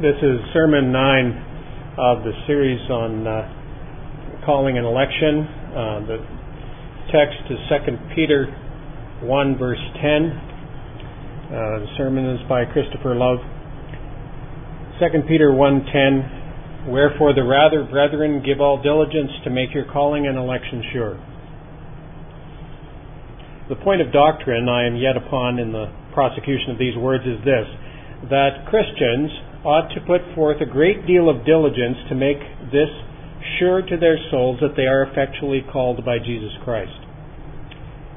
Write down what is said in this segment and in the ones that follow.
This is Sermon 9 of the series on uh, calling an election. Uh, the text is 2 Peter 1, verse 10. Uh, the sermon is by Christopher Love. 2 Peter 1:10 Wherefore the rather brethren give all diligence to make your calling and election sure. The point of doctrine I am yet upon in the prosecution of these words is this that Christians ought to put forth a great deal of diligence to make this sure to their souls that they are effectually called by Jesus Christ.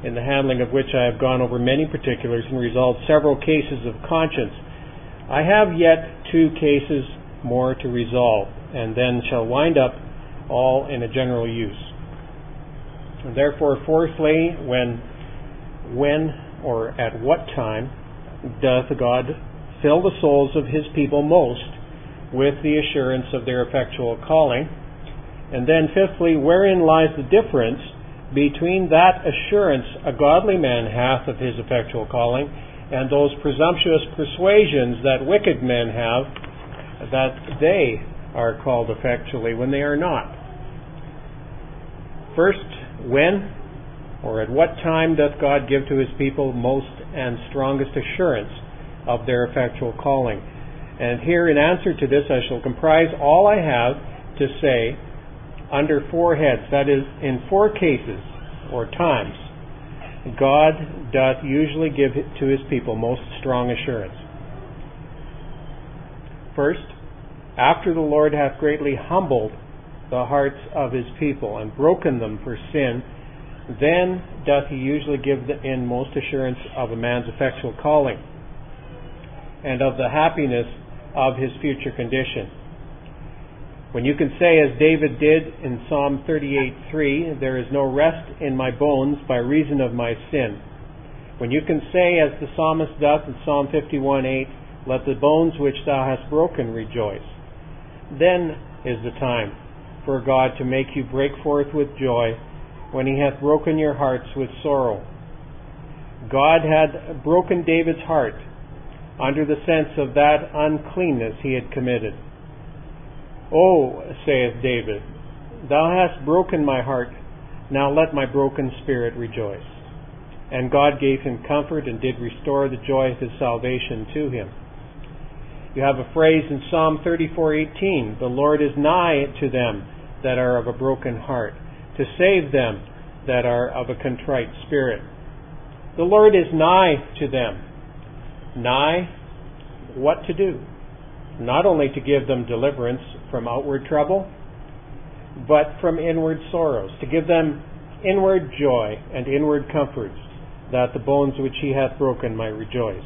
In the handling of which I have gone over many particulars and resolved several cases of conscience. I have yet two cases more to resolve, and then shall wind up all in a general use. And therefore, fourthly, when, when or at what time doth God fill the souls of his people most with the assurance of their effectual calling. And then, fifthly, wherein lies the difference between that assurance a godly man hath of his effectual calling and those presumptuous persuasions that wicked men have that they are called effectually when they are not. First, when or at what time doth God give to his people most and strongest assurance of their effectual calling. And here, in answer to this, I shall comprise all I have to say under four heads. That is, in four cases or times, God doth usually give to his people most strong assurance. First, after the Lord hath greatly humbled the hearts of his people and broken them for sin, then doth he usually give in most assurance of a man's effectual calling and of the happiness of his future condition. When you can say, as David did in Psalm 38:3, there is no rest in my bones by reason of my sin. When you can say, as the psalmist doth in Psalm 51:8, let the bones which thou hast broken rejoice. Then is the time for God to make you break forth with joy when he hath broken your hearts with sorrow. God had broken David's heart under the sense of that uncleanness he had committed. Oh, saith David, Thou hast broken my heart, now let my broken spirit rejoice. And God gave him comfort and did restore the joy of his salvation to him. You have a phrase in Psalm 34:18, "The Lord is nigh to them that are of a broken heart, to save them that are of a contrite spirit." The Lord is nigh to them nigh what to do. Not only to give them deliverance from outward trouble, but from inward sorrows, to give them inward joy and inward comforts, that the bones which he hath broken might rejoice.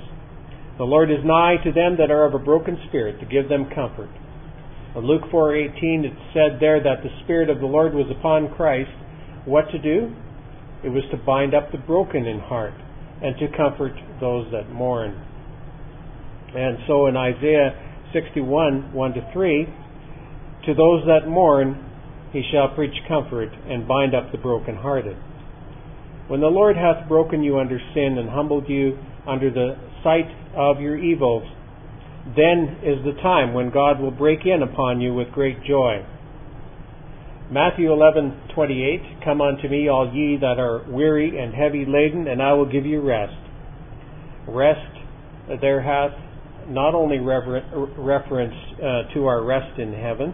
The Lord is nigh to them that are of a broken spirit, to give them comfort. In Luke 4:18 it said there that the spirit of the Lord was upon Christ. What to do? It was to bind up the broken in heart and to comfort those that mourn. And so in Isaiah 61, 1 to 3, to those that mourn, he shall preach comfort and bind up the brokenhearted. When the Lord hath broken you under sin and humbled you under the sight of your evils, then is the time when God will break in upon you with great joy. Matthew 11:28 Come unto me all ye that are weary and heavy laden and I will give you rest. Rest there hath not only rever- reference uh, to our rest in heaven,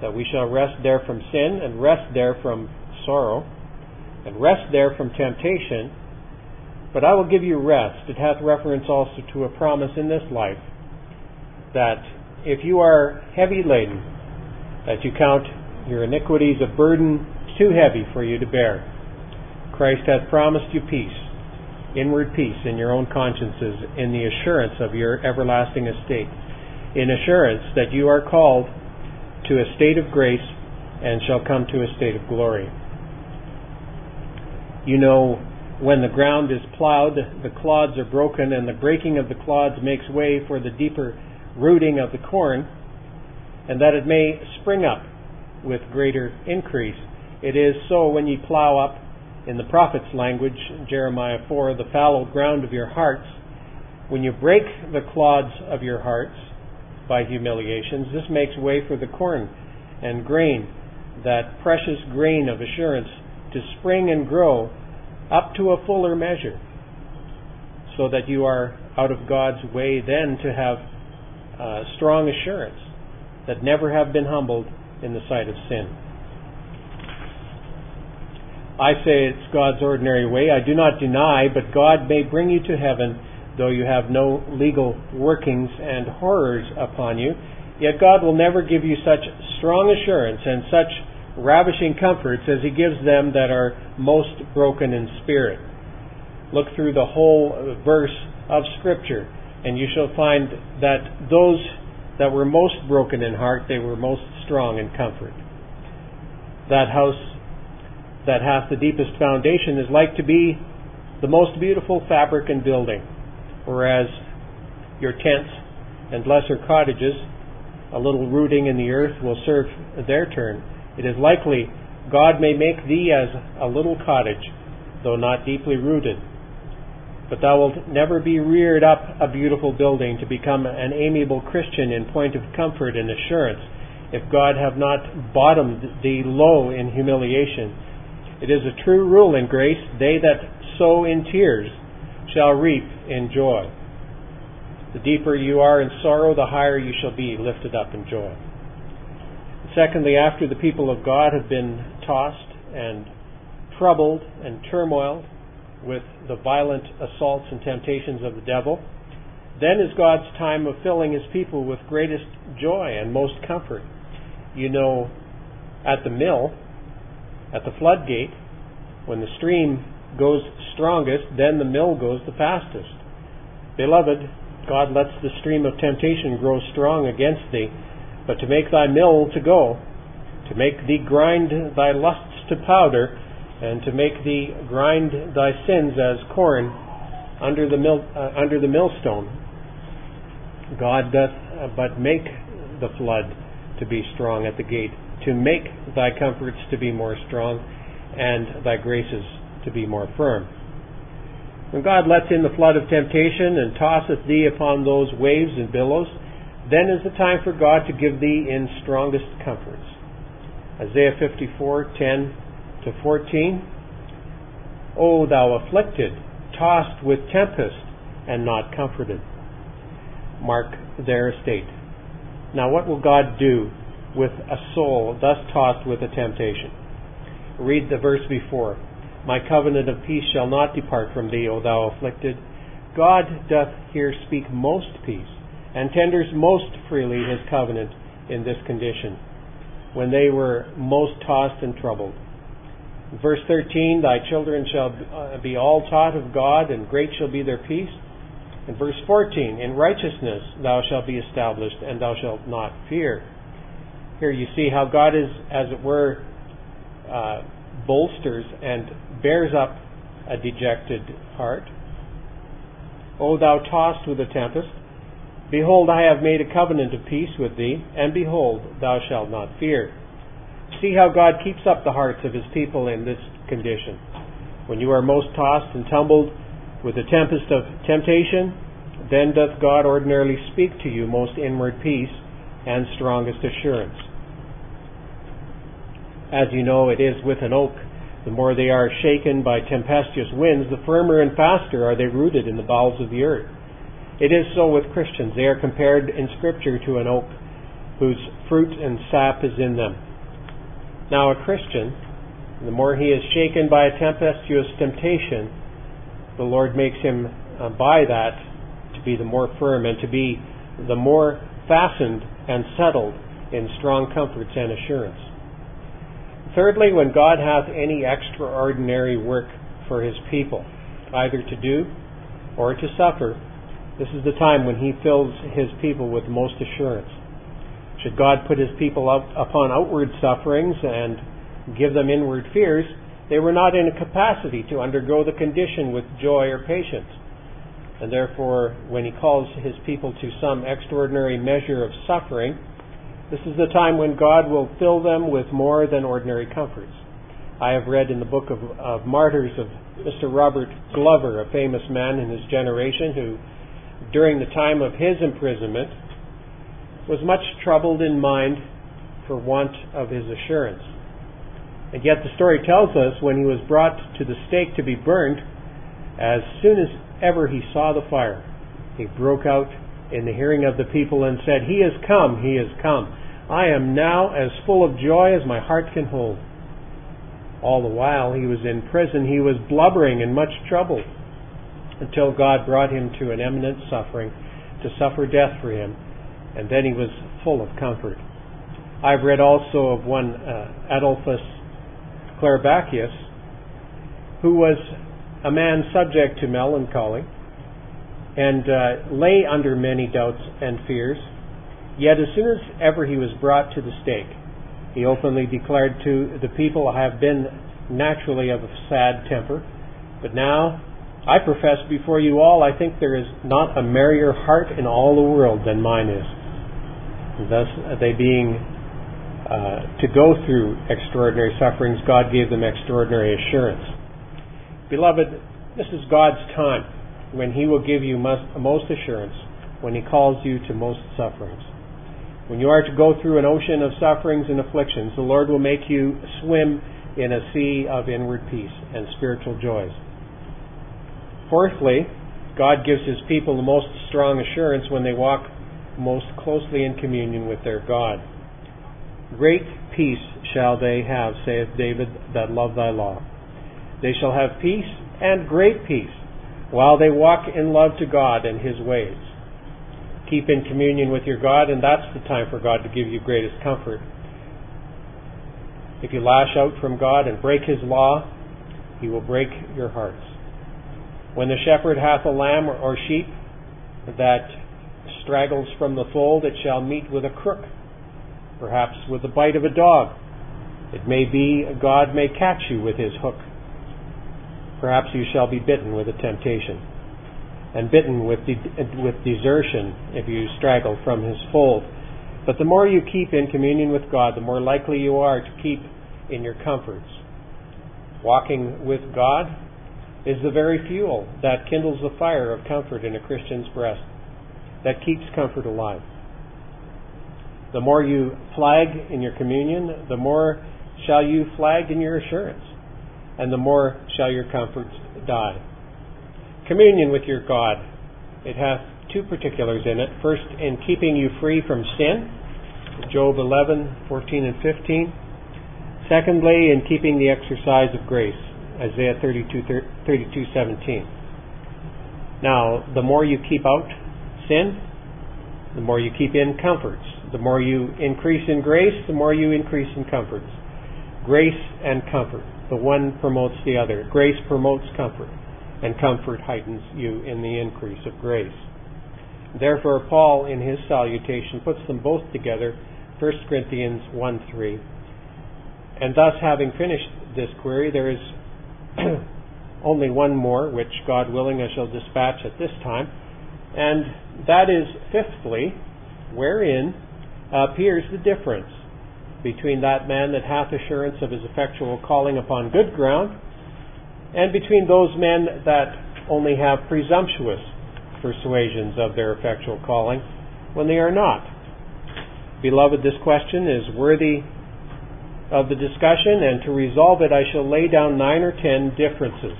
that we shall rest there from sin and rest there from sorrow and rest there from temptation, but I will give you rest. It hath reference also to a promise in this life that if you are heavy laden, that you count your iniquities a burden too heavy for you to bear. Christ hath promised you peace inward peace in your own consciences in the assurance of your everlasting estate, in assurance that you are called to a state of grace and shall come to a state of glory. You know, when the ground is plowed, the clods are broken, and the breaking of the clods makes way for the deeper rooting of the corn, and that it may spring up with greater increase. It is so when ye plow up in the prophet's language, Jeremiah 4, the fallow ground of your hearts, when you break the clods of your hearts, by humiliations, this makes way for the corn and grain, that precious grain of assurance, to spring and grow up to a fuller measure, so that you are out of God's way then to have uh, strong assurance that never have been humbled in the sight of sin. I say it's God's ordinary way. I do not deny, but God may bring you to heaven, though you have no legal workings and horrors upon you. Yet God will never give you such strong assurance and such ravishing comforts as He gives them that are most broken in spirit. Look through the whole verse of Scripture, and you shall find that those that were most broken in heart, they were most strong in comfort. That house that hath the deepest foundation is like to be the most beautiful fabric and building, whereas your tents and lesser cottages, a little rooting in the earth, will serve their turn. It is likely God may make thee as a little cottage, though not deeply rooted. But thou wilt never be reared up a beautiful building to become an amiable Christian in point of comfort and assurance, if God have not bottomed thee low in humiliation it is a true rule in grace they that sow in tears shall reap in joy. The deeper you are in sorrow, the higher you shall be lifted up in joy. Secondly, after the people of God have been tossed and troubled and turmoiled with the violent assaults and temptations of the devil, then is God's time of filling his people with greatest joy and most comfort. You know, at the mill, at the floodgate, when the stream goes strongest, then the mill goes the fastest. Beloved, God lets the stream of temptation grow strong against thee, but to make thy mill to go, to make thee grind thy lusts to powder, and to make thee grind thy sins as corn under the uh, under the millstone. God doth uh, but make the flood to be strong at the gate to make thy comforts to be more strong, and thy graces to be more firm. When God lets in the flood of temptation and tosseth thee upon those waves and billows, then is the time for God to give thee in strongest comforts. Isaiah 54:10 to 14. O thou afflicted, tossed with tempest, and not comforted. Mark their estate. Now, what will God do with a soul thus tossed with a temptation. Read the verse before. My covenant of peace shall not depart from thee, O thou afflicted. God doth here speak most peace, and tenders most freely his covenant in this condition, when they were most tossed and troubled. Verse 13, Thy children shall uh, be all taught of God, and great shall be their peace. In verse 14, In righteousness thou shalt be established, and thou shalt not fear. Here you see how God is, as it were, uh, bolsters and bears up a dejected heart. O thou tossed with a tempest, behold, I have made a covenant of peace with thee, and behold, thou shalt not fear. See how God keeps up the hearts of his people in this condition. When you are most tossed and tumbled with the tempest of temptation, then doth God ordinarily speak to you most inward peace and strongest assurance. As you know, it is with an oak. The more they are shaken by tempestuous winds, the firmer and faster are they rooted in the bowels of the earth. It is so with Christians. They are compared in Scripture to an oak whose fruit and sap is in them. Now, a Christian, the more he is shaken by a tempestuous temptation, the Lord makes him uh, by that to be the more firm and to be the more fastened and settled in strong comforts and assurance. Thirdly, when God hath any extraordinary work for his people, either to do or to suffer, this is the time when he fills his people with most assurance. Should God put his people up upon outward sufferings and give them inward fears, they were not in a capacity to undergo the condition with joy or patience. And therefore, when he calls his people to some extraordinary measure of suffering, this is the time when God will fill them with more than ordinary comforts. I have read in the book of, of Martyrs of Mr. Robert Glover, a famous man in his generation, who, during the time of his imprisonment, was much troubled in mind for want of his assurance. And yet the story tells us when he was brought to the stake to be burned, as soon as ever he saw the fire, he broke out in the hearing of the people and said, He has come, he has come. I am now as full of joy as my heart can hold. All the while he was in prison, he was blubbering and much troubled until God brought him to an eminent suffering to suffer death for him, and then he was full of comfort. I've read also of one uh, Adolphus Clarebachius, who was a man subject to melancholy and uh, lay under many doubts and fears. Yet as soon as ever he was brought to the stake, he openly declared to the people, I have been naturally of a sad temper, but now I profess before you all, I think there is not a merrier heart in all the world than mine is. thus, they being uh, to go through extraordinary sufferings, God gave them extraordinary assurance. Beloved, this is God's time when He will give you most, most assurance when He calls you to most sufferings. When you are to go through an ocean of sufferings and afflictions, the Lord will make you swim in a sea of inward peace and spiritual joys. Fourthly, God gives His people the most strong assurance when they walk most closely in communion with their God. Great peace shall they have, saith David, that love thy law. They shall have peace and great peace while they walk in love to God and His ways. Keep in communion with your God, and that's the time for God to give you greatest comfort. If you lash out from God and break His law, He will break your hearts. When the shepherd hath a lamb or sheep that straggles from the fold, it shall meet with a crook, perhaps with the bite of a dog. It may be God may catch you with his hook. Perhaps you shall be bitten with a temptation, and bitten with, de- with desertion if you straggle from his fold. But the more you keep in communion with God, the more likely you are to keep in your comforts. Walking with God is the very fuel that kindles the fire of comfort in a Christian's breast, that keeps comfort alive. The more you flag in your communion, the more shall you flag in your assurance and the more shall your comforts die. Communion with your God. It hath two particulars in it. First, in keeping you free from sin, Job 11, 14 and 15. Secondly, in keeping the exercise of grace, Isaiah 32, 32 17. Now, the more you keep out sin, the more you keep in comforts. The more you increase in grace, the more you increase in comforts. Grace and comfort. The one promotes the other. Grace promotes comfort, and comfort heightens you in the increase of grace. Therefore, Paul, in his salutation, puts them both together, 1 Corinthians 1 3. And thus, having finished this query, there is only one more, which, God willing, I shall dispatch at this time. And that is, fifthly, wherein appears the difference between that man that hath assurance of his effectual calling upon good ground, and between those men that only have presumptuous persuasions of their effectual calling when they are not. Beloved, this question is worthy of the discussion, and to resolve it, I shall lay down nine or ten differences.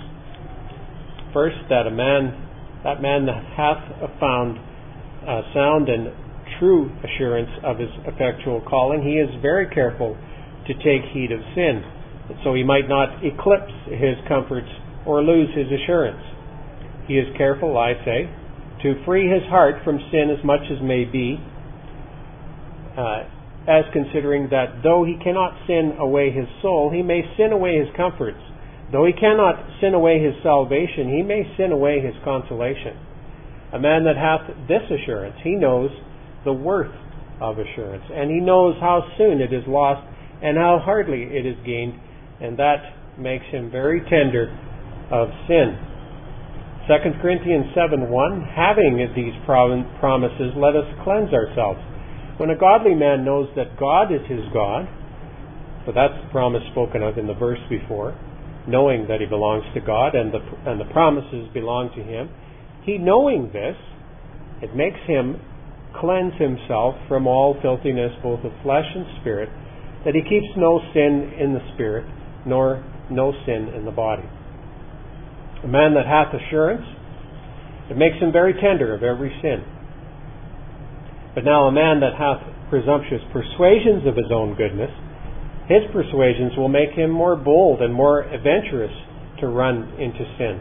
First, that a man, that man that hath found uh, sound and true assurance of his effectual calling, he is very careful to take heed of sin, so he might not eclipse his comforts or lose his assurance. He is careful, I say, to free his heart from sin as much as may be, uh, as considering that though he cannot sin away his soul, he may sin away his comforts. Though he cannot sin away his salvation, he may sin away his consolation. A man that hath this assurance, he knows the worth of assurance. And he knows how soon it is lost and how hardly it is gained, and that makes him very tender of sin. 2 Corinthians 7 1 Having these promises, let us cleanse ourselves. When a godly man knows that God is his God, for that's the promise spoken of in the verse before, knowing that he belongs to God and the, and the promises belong to him, he knowing this, it makes him cleanse himself from all filthiness, both of flesh and spirit, that he keeps no sin in the spirit, nor no sin in the body. A man that hath assurance, it makes him very tender of every sin. But now a man that hath presumptuous persuasions of his own goodness, his persuasions will make him more bold and more adventurous to run into sin.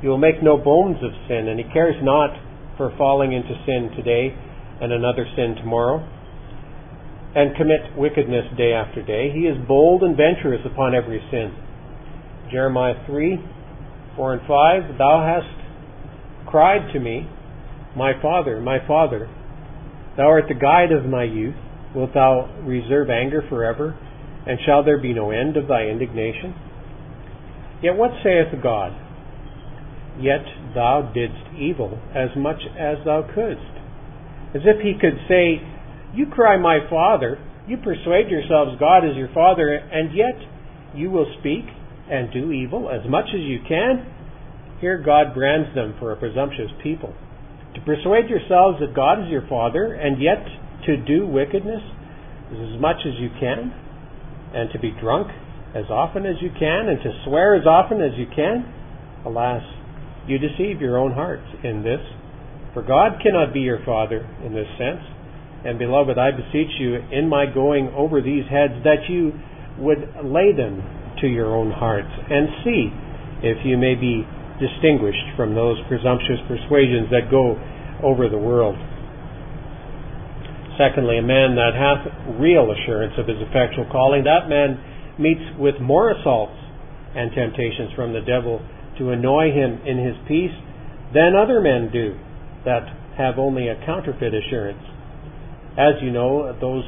He will make no bones of sin, and he cares not for falling into sin today and another sin tomorrow, and commit wickedness day after day. He is bold and venturous upon every sin. Jeremiah 3 4 and 5 Thou hast cried to me, My Father, my Father, Thou art the guide of my youth. Wilt thou reserve anger forever? And shall there be no end of thy indignation? Yet what saith God? Yet thou didst evil as much as thou couldst. As if he could say, You cry, My Father, you persuade yourselves God is your Father, and yet you will speak and do evil as much as you can? Here God brands them for a presumptuous people. To persuade yourselves that God is your Father, and yet to do wickedness as much as you can, and to be drunk as often as you can, and to swear as often as you can? Alas, you deceive your own hearts in this. For God cannot be your Father in this sense. And beloved, I beseech you in my going over these heads that you would lay them to your own hearts and see if you may be distinguished from those presumptuous persuasions that go over the world. Secondly, a man that hath real assurance of his effectual calling, that man meets with more assaults and temptations from the devil to annoy him in his peace than other men do that have only a counterfeit assurance. As you know, those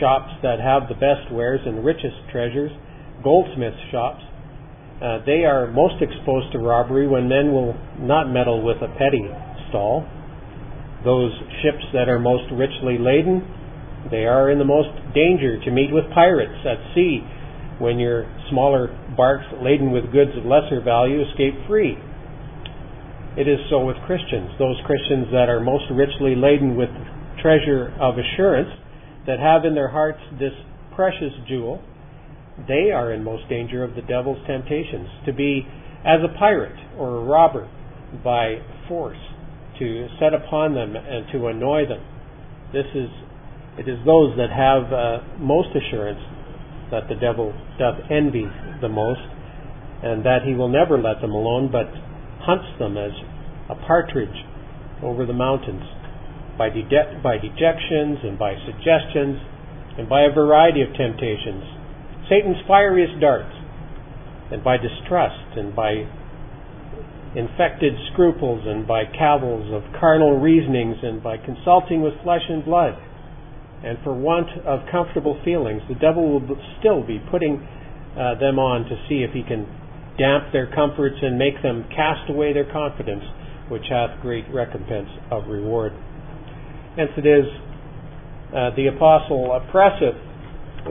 shops that have the best wares and richest treasures, goldsmith shops, uh, they are most exposed to robbery when men will not meddle with a petty stall. Those ships that are most richly laden, they are in the most danger to meet with pirates at sea when your smaller barks laden with goods of lesser value escape free. It is so with Christians. Those Christians that are most richly laden with treasure of assurance, that have in their hearts this precious jewel, they are in most danger of the devil's temptations to be as a pirate or a robber by force, to set upon them and to annoy them. This is it is those that have uh, most assurance that the devil doth envy the most, and that he will never let them alone, but hunts them as a partridge over the mountains by, de- by dejections and by suggestions and by a variety of temptations Satan's fieriest darts, and by distrust, and by infected scruples, and by cavils of carnal reasonings, and by consulting with flesh and blood. And for want of comfortable feelings, the devil will still be putting uh, them on to see if he can damp their comforts and make them cast away their confidence, which hath great recompense of reward. Hence it is uh, the apostle oppresseth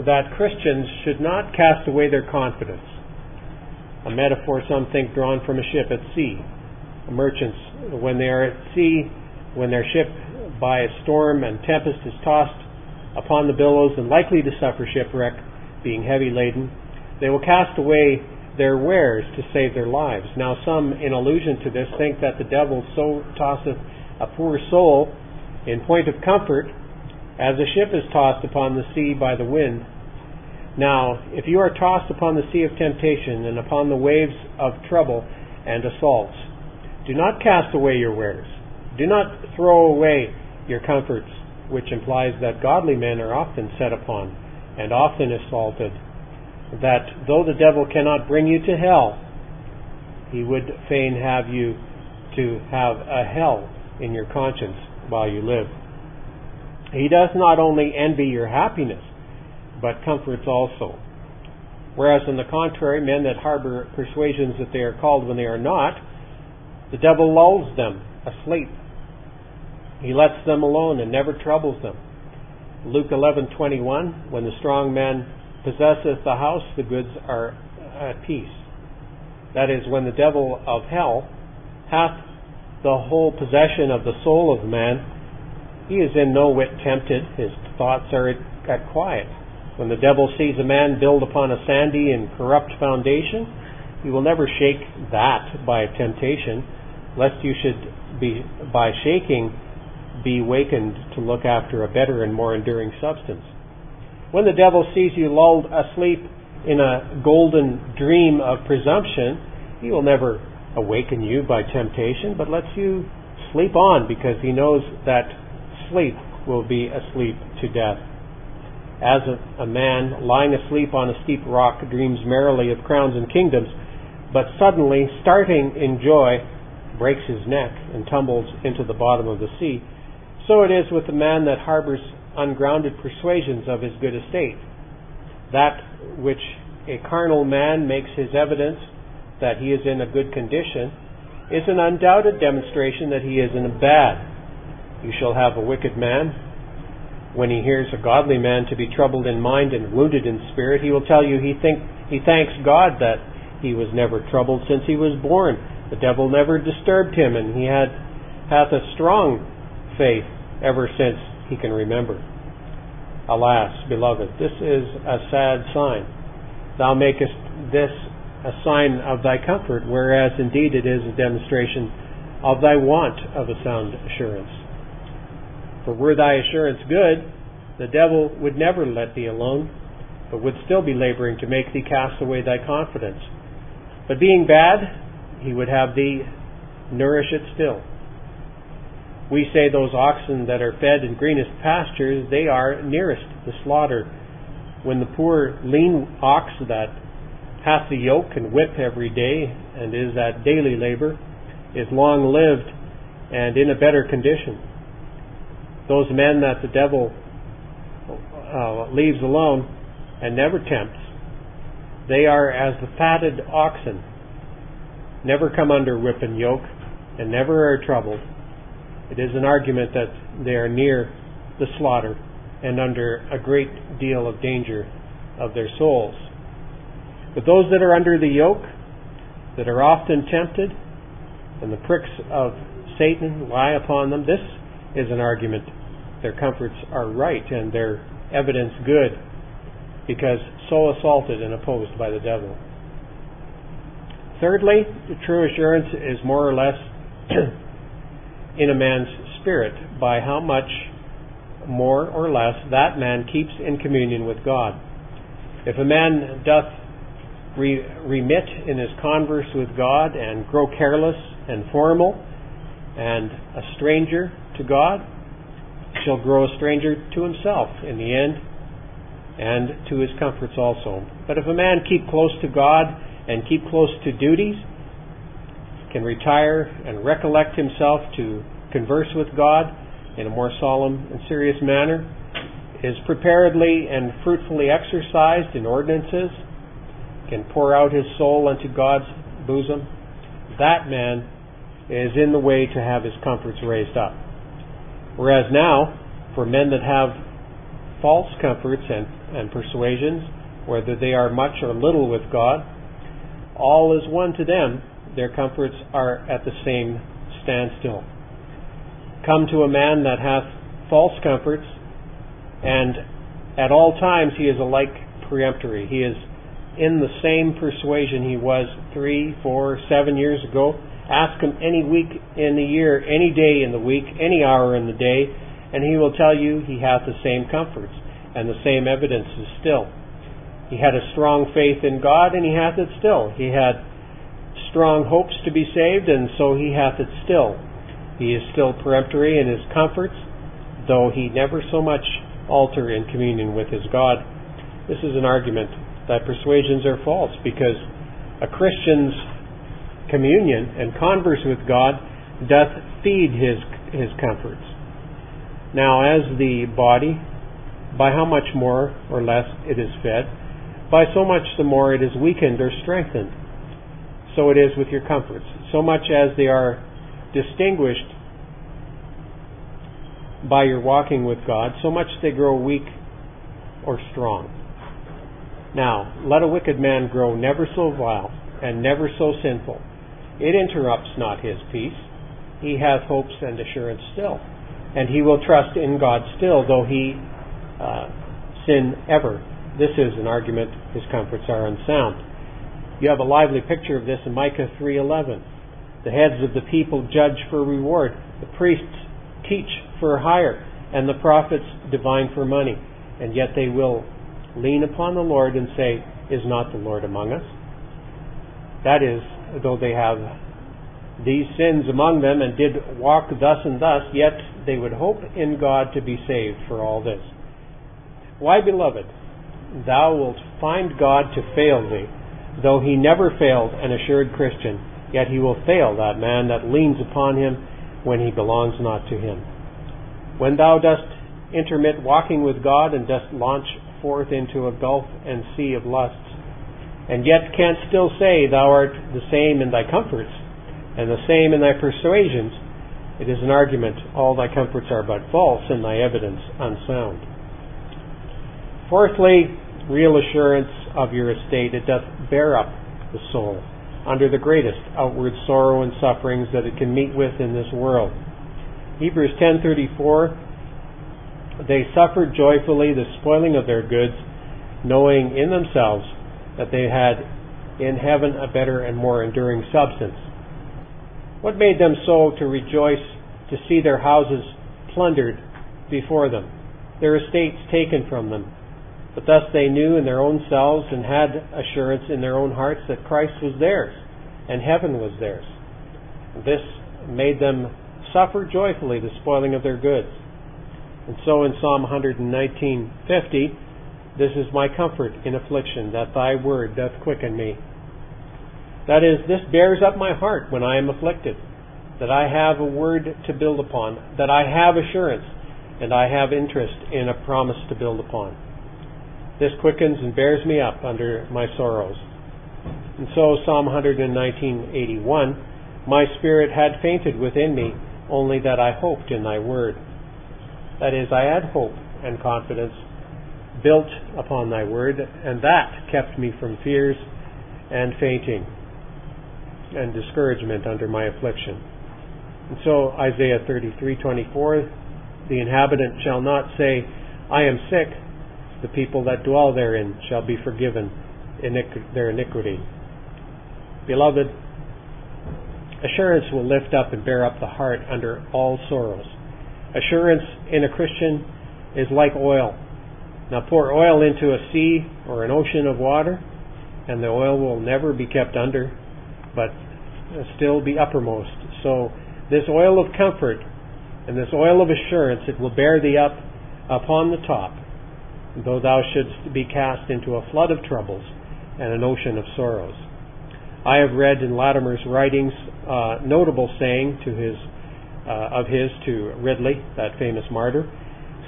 that Christians should not cast away their confidence. A metaphor, some think, drawn from a ship at sea. Merchants, when they are at sea, when their ship by a storm and tempest is tossed upon the billows and likely to suffer shipwreck, being heavy laden, they will cast away their wares to save their lives. Now, some, in allusion to this, think that the devil so tosseth a poor soul in point of comfort as a ship is tossed upon the sea by the wind. Now, if you are tossed upon the sea of temptation and upon the waves of trouble and assaults, do not cast away your wares. Do not throw away your comforts, which implies that godly men are often set upon and often assaulted, that though the devil cannot bring you to hell, he would fain have you to have a hell in your conscience while you live. He does not only envy your happiness, but comforts also. Whereas, on the contrary, men that harbor persuasions that they are called when they are not, the devil lulls them asleep. He lets them alone and never troubles them. Luke 11:21, when the strong man possesseth the house, the goods are at peace. That is, when the devil of hell hath the whole possession of the soul of man, He is in no whit tempted. His thoughts are at quiet. When the devil sees a man build upon a sandy and corrupt foundation, he will never shake that by temptation, lest you should be, by shaking, be wakened to look after a better and more enduring substance. When the devil sees you lulled asleep in a golden dream of presumption, he will never awaken you by temptation, but lets you sleep on because he knows that sleep will be asleep to death. As a, a man lying asleep on a steep rock dreams merrily of crowns and kingdoms, but suddenly, starting in joy, breaks his neck and tumbles into the bottom of the sea, so it is with the man that harbors ungrounded persuasions of his good estate. That which a carnal man makes his evidence that he is in a good condition is an undoubted demonstration that he is in a bad. You shall have a wicked man. When he hears a godly man to be troubled in mind and wounded in spirit, he will tell you he think he thanks God that he was never troubled since he was born. The devil never disturbed him, and he had hath a strong faith ever since he can remember. Alas, beloved, this is a sad sign. Thou makest this a sign of thy comfort, whereas indeed it is a demonstration of thy want of a sound assurance. For were thy assurance good, the devil would never let thee alone, but would still be laboring to make thee cast away thy confidence. But being bad, he would have thee nourish it still. We say those oxen that are fed in greenest pastures, they are nearest the slaughter. When the poor lean ox that hath the yoke and whip every day, and is at daily labor, is long lived and in a better condition. Those men that the devil uh, leaves alone and never tempts, they are as the fatted oxen, never come under whip and yoke, and never are troubled. It is an argument that they are near the slaughter and under a great deal of danger of their souls. But those that are under the yoke, that are often tempted, and the pricks of Satan lie upon them, this is an argument. Their comforts are right and their evidence good, because so assaulted and opposed by the devil. Thirdly, the true assurance is more or less in a man's spirit by how much more or less that man keeps in communion with God. If a man doth re- remit in his converse with God and grow careless and formal and a stranger to God, shall grow a stranger to himself in the end and to his comforts also. But if a man keep close to God and keep close to duties, can retire and recollect himself to converse with God in a more solemn and serious manner, is preparedly and fruitfully exercised in ordinances, can pour out his soul unto God's bosom, that man is in the way to have his comforts raised up. Whereas now, for men that have false comforts and, and persuasions, whether they are much or little with God, all is one to them. Their comforts are at the same standstill. Come to a man that hath false comforts, and at all times he is alike peremptory. He is in the same persuasion he was three, four, seven years ago. Ask him any week in the year, any day in the week, any hour in the day, and he will tell you he hath the same comforts and the same evidences still. He had a strong faith in God, and he hath it still. He had strong hopes to be saved, and so he hath it still. He is still peremptory in his comforts, though he never so much alter in communion with his God. This is an argument that persuasions are false because a Christian's communion and converse with God doth feed his his comforts. Now, as the body, by how much more or less it is fed, by so much the more it is weakened or strengthened. So it is with your comforts. So much as they are distinguished by your walking with God, so much they grow weak or strong. Now, let a wicked man grow never so vile and never so sinful. It interrupts not his peace. He hath hopes and assurance still. and he will trust in God still, though he uh, sin ever. This is an argument his comforts are unsound. You have a lively picture of this in Micah 3:11. The heads of the people judge for reward, the priests teach for hire, and the prophets divine for money. And yet they will lean upon the Lord and say, Is not the Lord among us? That is, though they have these sins among them and did walk thus and thus, yet they would hope in God to be saved for all this. Why, beloved, thou wilt find God to fail thee, though he never failed an assured Christian, yet he will fail that man that leans upon him when he belongs not to him. When thou dost intermit walking with God and dost launch forth into a gulf and sea of lusts, and yet canst still say thou art the same in thy comforts, and the same in thy persuasions, it is an argument all thy comforts are but false, and thy evidence unsound. Fourthly, real assurance of your estate, it doth bear up the soul under the greatest outward sorrow and sufferings that it can meet with in this world. Hebrews 10:34 They suffered joyfully the spoiling of their goods, knowing in themselves that they had in heaven a better and more enduring substance. What made them so to rejoice to see their houses plundered before them, their estates taken from them, but thus they knew in their own selves and had assurance in their own hearts that Christ was theirs and heaven was theirs. This made them suffer joyfully the spoiling of their goods. And so in Psalm 119:50, this is my comfort in affliction, that thy word doth quicken me. That is, this bears up my heart when I am afflicted, that I have a word to build upon, that I have assurance, and I have interest in a promise to build upon. This quickens and bears me up under my sorrows. And so Psalm 119:81, my spirit had fainted within me, only that I hoped in thy word. That is, I had hope and confidence built upon thy word, and that kept me from fears and fainting and discouragement under my affliction. And so Isaiah 33:24, the inhabitant shall not say, I am sick, the people that dwell therein shall be forgiven their iniquity. Beloved, assurance will lift up and bear up the heart under all sorrows. Assurance in a Christian is like oil. Now pour oil into a sea or an ocean of water, and the oil will never be kept under, but still be uppermost. So this oil of comfort and this oil of assurance, it will bear thee up upon the top, though thou shouldst be cast into a flood of troubles and an ocean of sorrows. I have read in Latimer's writings uh, notable saying to his uh, of his to Ridley, that famous martyr.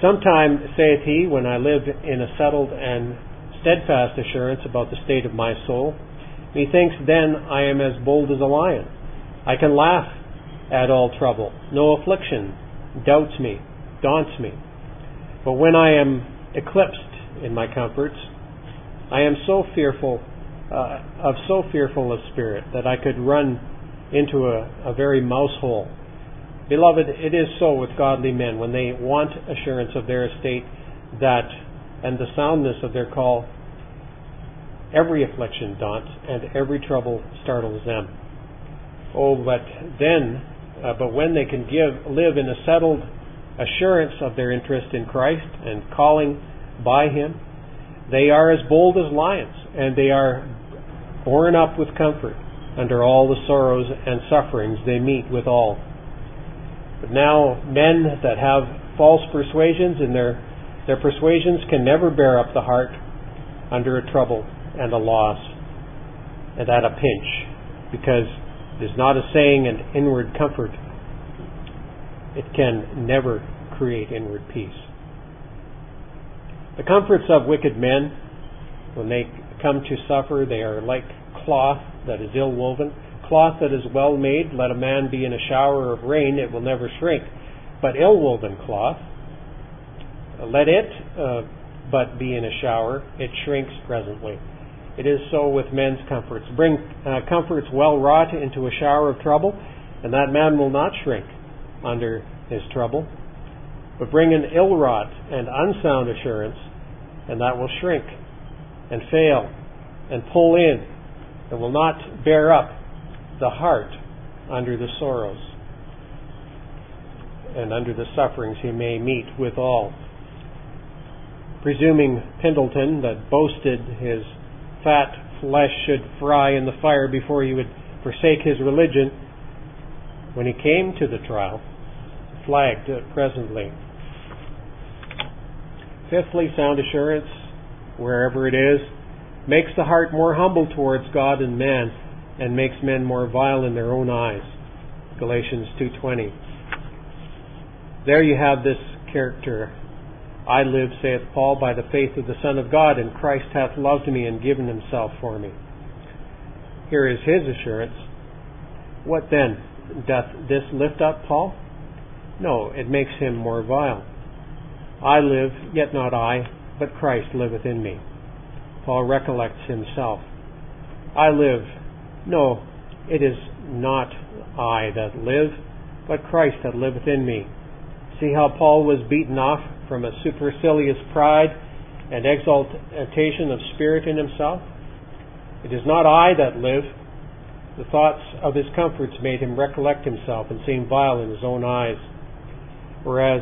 Sometime saith he, when I live in a settled and steadfast assurance about the state of my soul, methinks then I am as bold as a lion. I can laugh at all trouble. No affliction doubts me, daunts me. But when I am eclipsed in my comforts, I am so fearful, uh, of so fearful a spirit that I could run into a, a very mouse hole. Beloved, it is so with godly men when they want assurance of their estate that and the soundness of their call, every affliction daunts and every trouble startles them. Oh, but then, uh, but when they can give, live in a settled assurance of their interest in Christ and calling by Him, they are as bold as lions, and they are borne up with comfort under all the sorrows and sufferings they meet with all. But now, men that have false persuasions in their their persuasions can never bear up the heart under a trouble and a loss and at a pinch, because it is not a saying and inward comfort. It can never create inward peace. The comforts of wicked men, when they come to suffer, they are like cloth that is ill woven. Cloth that is well made, let a man be in a shower of rain, it will never shrink. But ill woven cloth, let it uh, but be in a shower, it shrinks presently. It is so with men's comforts. Bring uh, comforts well wrought into a shower of trouble, and that man will not shrink under his trouble. But bring an ill wrought and unsound assurance, and that will shrink and fail and pull in and will not bear up the heart under the sorrows and under the sufferings he may meet withal. Presuming Pendleton that boasted his fat flesh should fry in the fire before he would forsake his religion, when he came to the trial, flagged presently. Fifthly, sound assurance, wherever it is, makes the heart more humble towards God and man, and makes men more vile in their own eyes. Galatians 2:20. There you have this character. I live, saith Paul, by the faith of the Son of God, and Christ hath loved me and given himself for me. Here is his assurance. What then? Doth this lift up Paul? No, it makes him more vile. I live, yet not I, but Christ liveth in me. Paul recollects himself. I live. No, it is not I that live, but Christ that liveth in me. See how Paul was beaten off from a supercilious pride and exaltation of spirit in himself? It is not I that live. The thoughts of his comforts made him recollect himself and seem vile in his own eyes. Whereas,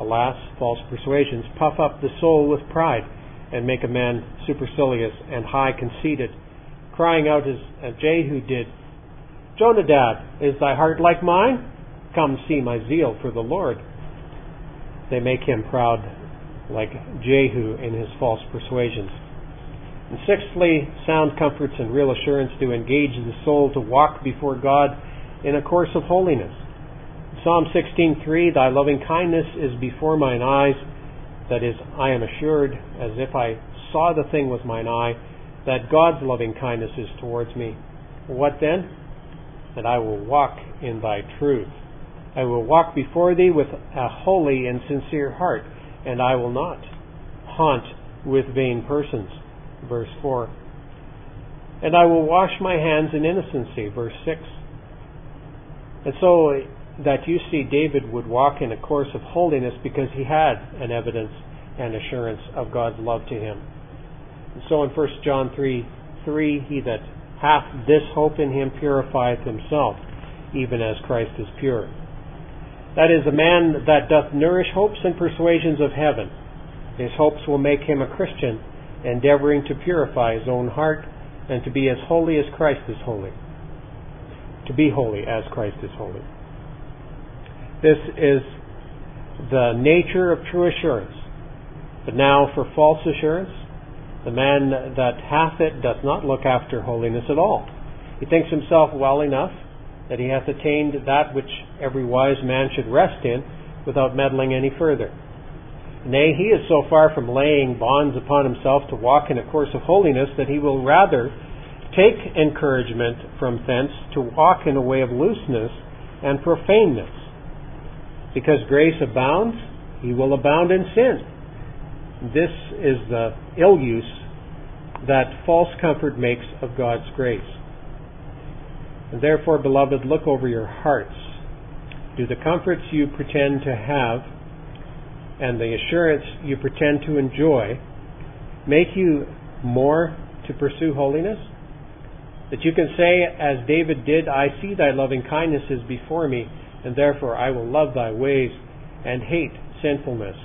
alas, false persuasions puff up the soul with pride and make a man supercilious and high conceited, crying out as, Jehu did, Jonadab, is thy heart like mine? Come see my zeal for the Lord. They make him proud like Jehu in his false persuasions. And sixthly, sound comforts and real assurance do engage the soul to walk before God in a course of holiness. Psalm 16:3, Thy loving kindness is before mine eyes, that is, I am assured, as if I saw the thing with mine eye, that God's loving kindness is towards me. What then? That I will walk in thy truth. I will walk before thee with a holy and sincere heart, and I will not haunt with vain persons. Verse 4. And I will wash my hands in innocency. Verse 6. And so that you see David would walk in a course of holiness because he had an evidence and assurance of God's love to him. And so in 1 John 3 3, he that hath this hope in him purifieth himself, even as Christ is pure. That is, a man that doth nourish hopes and persuasions of heaven. His hopes will make him a Christian, endeavoring to purify his own heart and to be as holy as Christ is holy. To be holy as Christ is holy. This is the nature of true assurance. But now for false assurance, the man that hath it doth not look after holiness at all. He thinks himself well enough that he hath attained that which every wise man should rest in without meddling any further. Nay, he is so far from laying bonds upon himself to walk in a course of holiness that he will rather take encouragement from thence to walk in a way of looseness and profaneness because grace abounds, he will abound in sin. This is the ill use that false comfort makes of God's grace. And therefore, beloved, look over your hearts. Do the comforts you pretend to have and the assurance you pretend to enjoy make you more to pursue holiness? That you can say, as David did, I see thy loving kindness is before me and therefore I will love thy ways and hate sinfulness?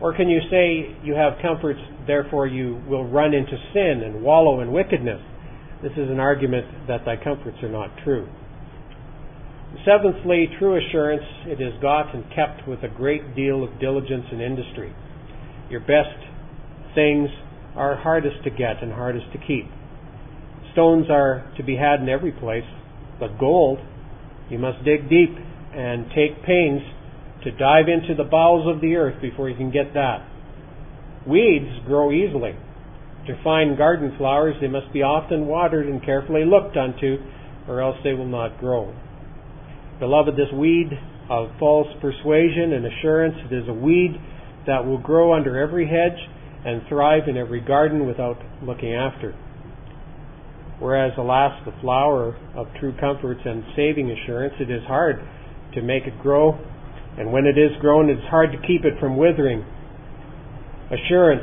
Or can you say you have comforts, therefore you will run into sin and wallow in wickedness? This is an argument that thy comforts are not true. Seventhly, true assurance, it is got and kept with a great deal of diligence and industry. Your best things are hardest to get and hardest to keep. Stones are to be had in every place, but gold you must dig deep and take pains to dive into the bowels of the earth before you can get that. Weeds grow easily. To find garden flowers, they must be often watered and carefully looked unto, or else they will not grow. Beloved, this weed of false persuasion and assurance, it is a weed that will grow under every hedge and thrive in every garden without looking after. Whereas, alas, the flower of true comforts and saving assurance, it is hard to make it grow And when it is grown, it's hard to keep it from withering. Assurance.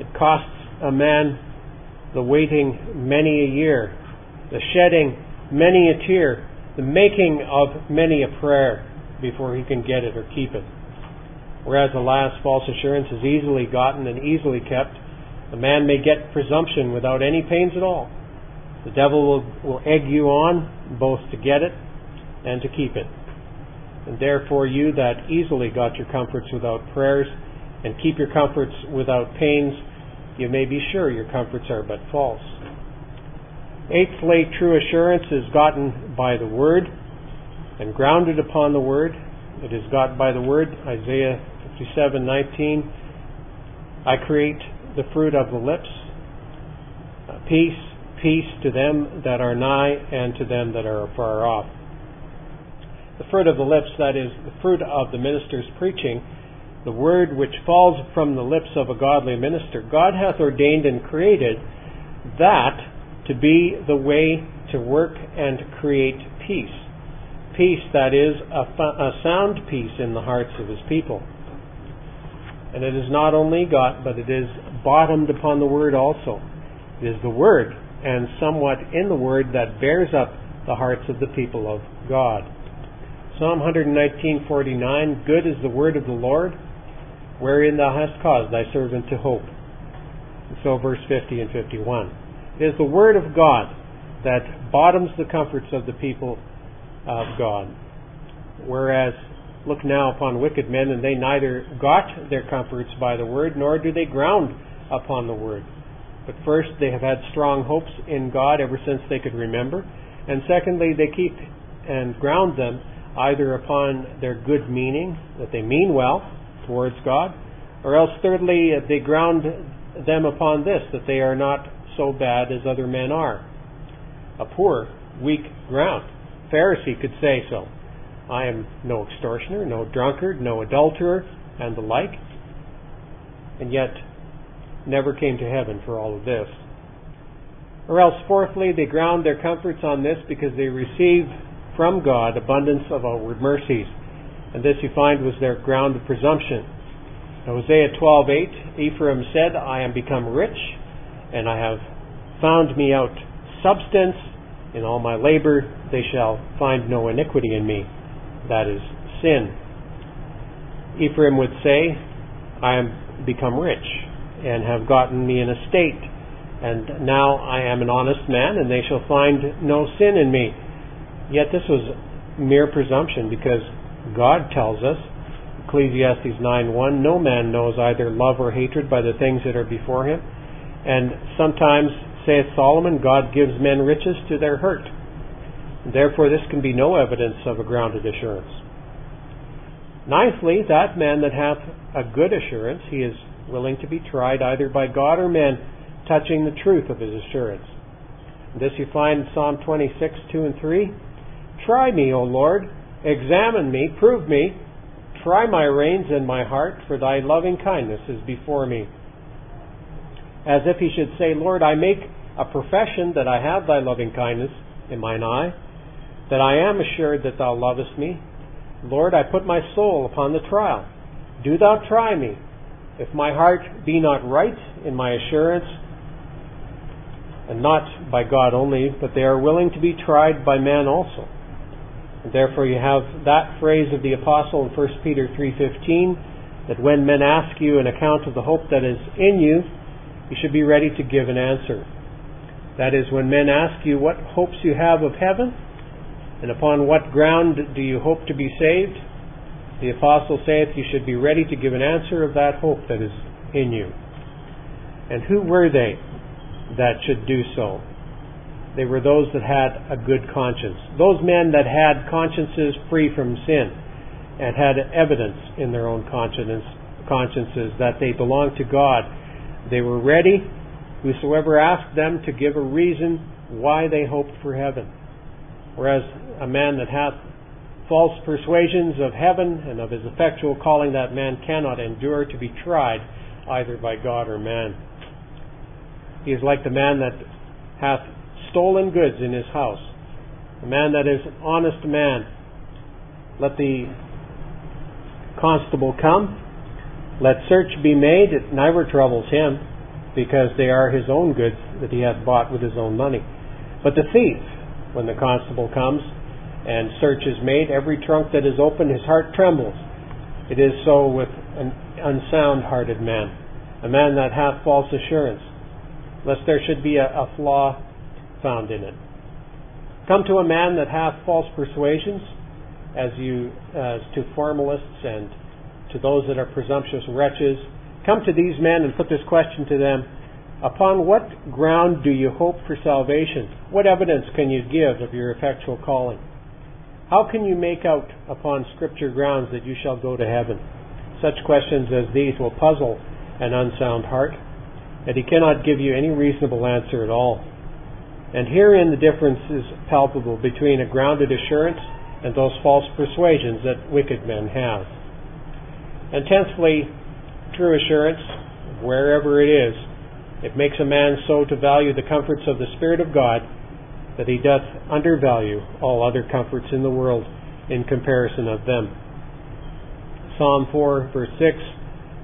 It costs a man the waiting many a year, the shedding many a tear, the making of many a prayer before he can get it or keep it. Whereas, alas, false assurance is easily gotten and easily kept. A man may get presumption without any pains at all. The devil will, will egg you on both to get it and to keep it. And therefore, you that easily got your comforts without prayers and keep your comforts without pains, you may be sure your comforts are but false. Eighthly, true assurance is gotten by the Word and grounded upon the Word. It is got by the Word. Isaiah 57:19. I create the fruit of the lips. Uh, peace, peace to them that are nigh and to them that are afar off. The fruit of the lips, that is, the fruit of the minister's preaching, the word which falls from the lips of a godly minister. God hath ordained and created that to be the way to work and create peace. Peace that is a, a sound peace in the hearts of his people. And it is not only got, but it is bottomed upon the word also. It is the word and somewhat in the word that bears up the hearts of the people of God. Psalm 119:49 Good is the word of the Lord, wherein thou hast caused thy servant to hope. And so verse 50 and 51. It is the word of God that bottoms the comforts of the people of God. Whereas look now upon wicked men, and they neither got their comforts by the word, nor do they ground upon the word. But first, they have had strong hopes in God ever since they could remember. And secondly, they keep and ground them either upon their good meaning, that they mean well towards God, or else thirdly, they ground them upon this, that they are not so bad as other men are. A poor, weak ground. Pharisee could say so. I am no extortioner, no drunkard, no adulterer, and the like, and yet never came to heaven for all of this. Or else, fourthly, they ground their comforts on this because they receive from God abundance of outward mercies. And this you find was their ground of presumption. Hosea 12:8 Ephraim said, I am become rich, and I have found me out substance in all my labor they shall find no iniquity in me that is sin Ephraim would say I am become rich and have gotten me an estate and now I am an honest man and they shall find no sin in me Yet this was mere presumption because God tells us, Ecclesiastes 9:1, no man knows either love or hatred by the things that are before him. And sometimes, saith Solomon, God gives men riches to their hurt. Therefore, this can be no evidence of a grounded assurance. Ninthly, that man that hath a good assurance, he is willing to be tried either by God or men, touching the truth of his assurance. This you find in Psalm 26, 2 and 3. Try me, O Lord. Examine me, prove me. Try my reins and my heart, for thy loving kindness is before me. As if he should say, Lord, I make a profession that I have thy loving kindness in mine eye, that I am assured that thou lovest me. Lord, I put my soul upon the trial. Do thou try me. If my heart be not right in my assurance, and not by God only, but they are willing to be tried by man also. Therefore, you have that phrase of the apostle in 1 Peter 3:15 that when men ask you an account of the hope that is in you, you should be ready to give an answer. That is, when men ask you what hopes you have of heaven, and upon what ground do you hope to be saved, the apostle saith you should be ready to give an answer of that hope that is in you. And who were they that should do so? They were those that had a good conscience. Those men that had consciences free from sin and had evidence in their own consciences that they belonged to God. They were ready, whosoever asked them, to give a reason why they hoped for heaven. Whereas a man that hath false persuasions of heaven and of his effectual calling, that man cannot endure to be tried either by God or man. He is like the man that hath stolen goods in his house. A man that is an honest man. Let the constable come, let search be made. It never troubles him, because they are his own goods that he hath bought with his own money. But the thief, when the constable comes and search is made, every trunk that is opened, his heart trembles. It is so with an unsound hearted man, a man that hath false assurance, lest there should be a, a flaw found in it. Come to a man that hath false persuasions, as you as to formalists and to those that are presumptuous wretches. Come to these men and put this question to them Upon what ground do you hope for salvation? What evidence can you give of your effectual calling? How can you make out upon Scripture grounds that you shall go to heaven? Such questions as these will puzzle an unsound heart, and he cannot give you any reasonable answer at all. And herein the difference is palpable between a grounded assurance and those false persuasions that wicked men have. And tenthly, true assurance, wherever it is, it makes a man so to value the comforts of the Spirit of God that he doth undervalue all other comforts in the world in comparison of them. Psalm 4, verse 6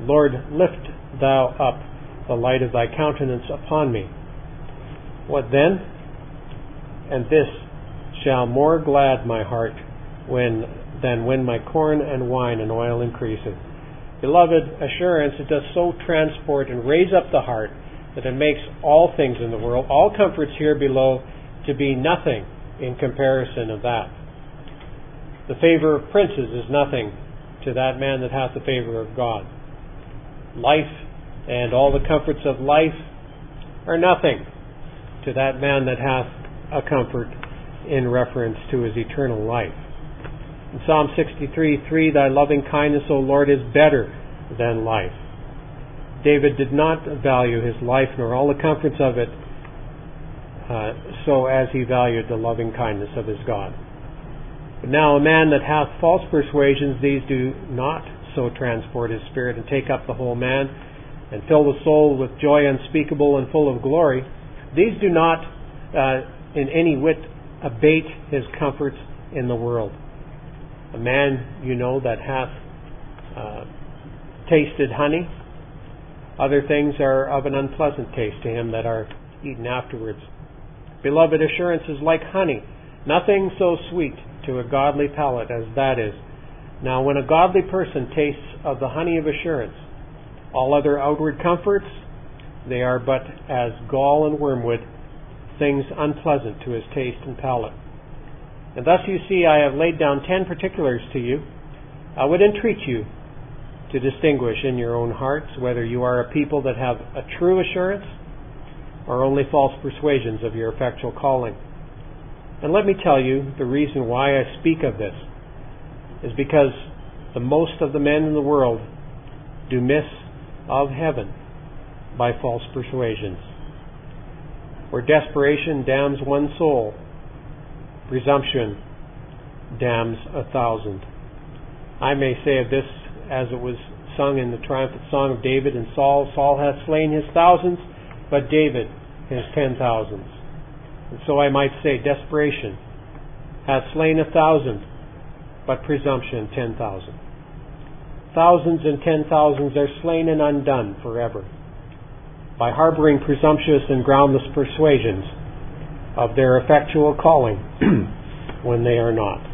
Lord, lift thou up the light of thy countenance upon me. What then? and this shall more glad my heart when than when my corn and wine and oil increaseth. Beloved, assurance it does so transport and raise up the heart that it makes all things in the world, all comforts here below, to be nothing in comparison of that. The favor of princes is nothing to that man that hath the favor of God. Life and all the comforts of life are nothing to that man that hath a comfort in reference to his eternal life. In Psalm 63 3, Thy loving kindness, O Lord, is better than life. David did not value his life nor all the comforts of it uh, so as he valued the loving kindness of his God. But now a man that hath false persuasions, these do not so transport his spirit and take up the whole man and fill the soul with joy unspeakable and full of glory. These do not uh, in any whit abate his comforts in the world. A man, you know, that hath uh, tasted honey, other things are of an unpleasant taste to him that are eaten afterwards. Beloved, assurance is like honey, nothing so sweet to a godly palate as that is. Now, when a godly person tastes of the honey of assurance, all other outward comforts, they are but as gall and wormwood things unpleasant to his taste and palate. And thus you see, I have laid down ten particulars to you. I would entreat you to distinguish in your own hearts whether you are a people that have a true assurance or only false persuasions of your effectual calling. And let me tell you the reason why I speak of this is because the most of the men in the world do miss of heaven by false persuasions where desperation damns one soul, presumption damns a thousand. I may say of this as it was sung in the triumphant song of David and Saul Saul hath slain his thousands, but David his ten thousands. And so I might say desperation hath slain a thousand, but presumption ten thousand. Thousands and ten thousands are slain and undone forever by harboring presumptuous and groundless persuasions of their effectual calling when they are not.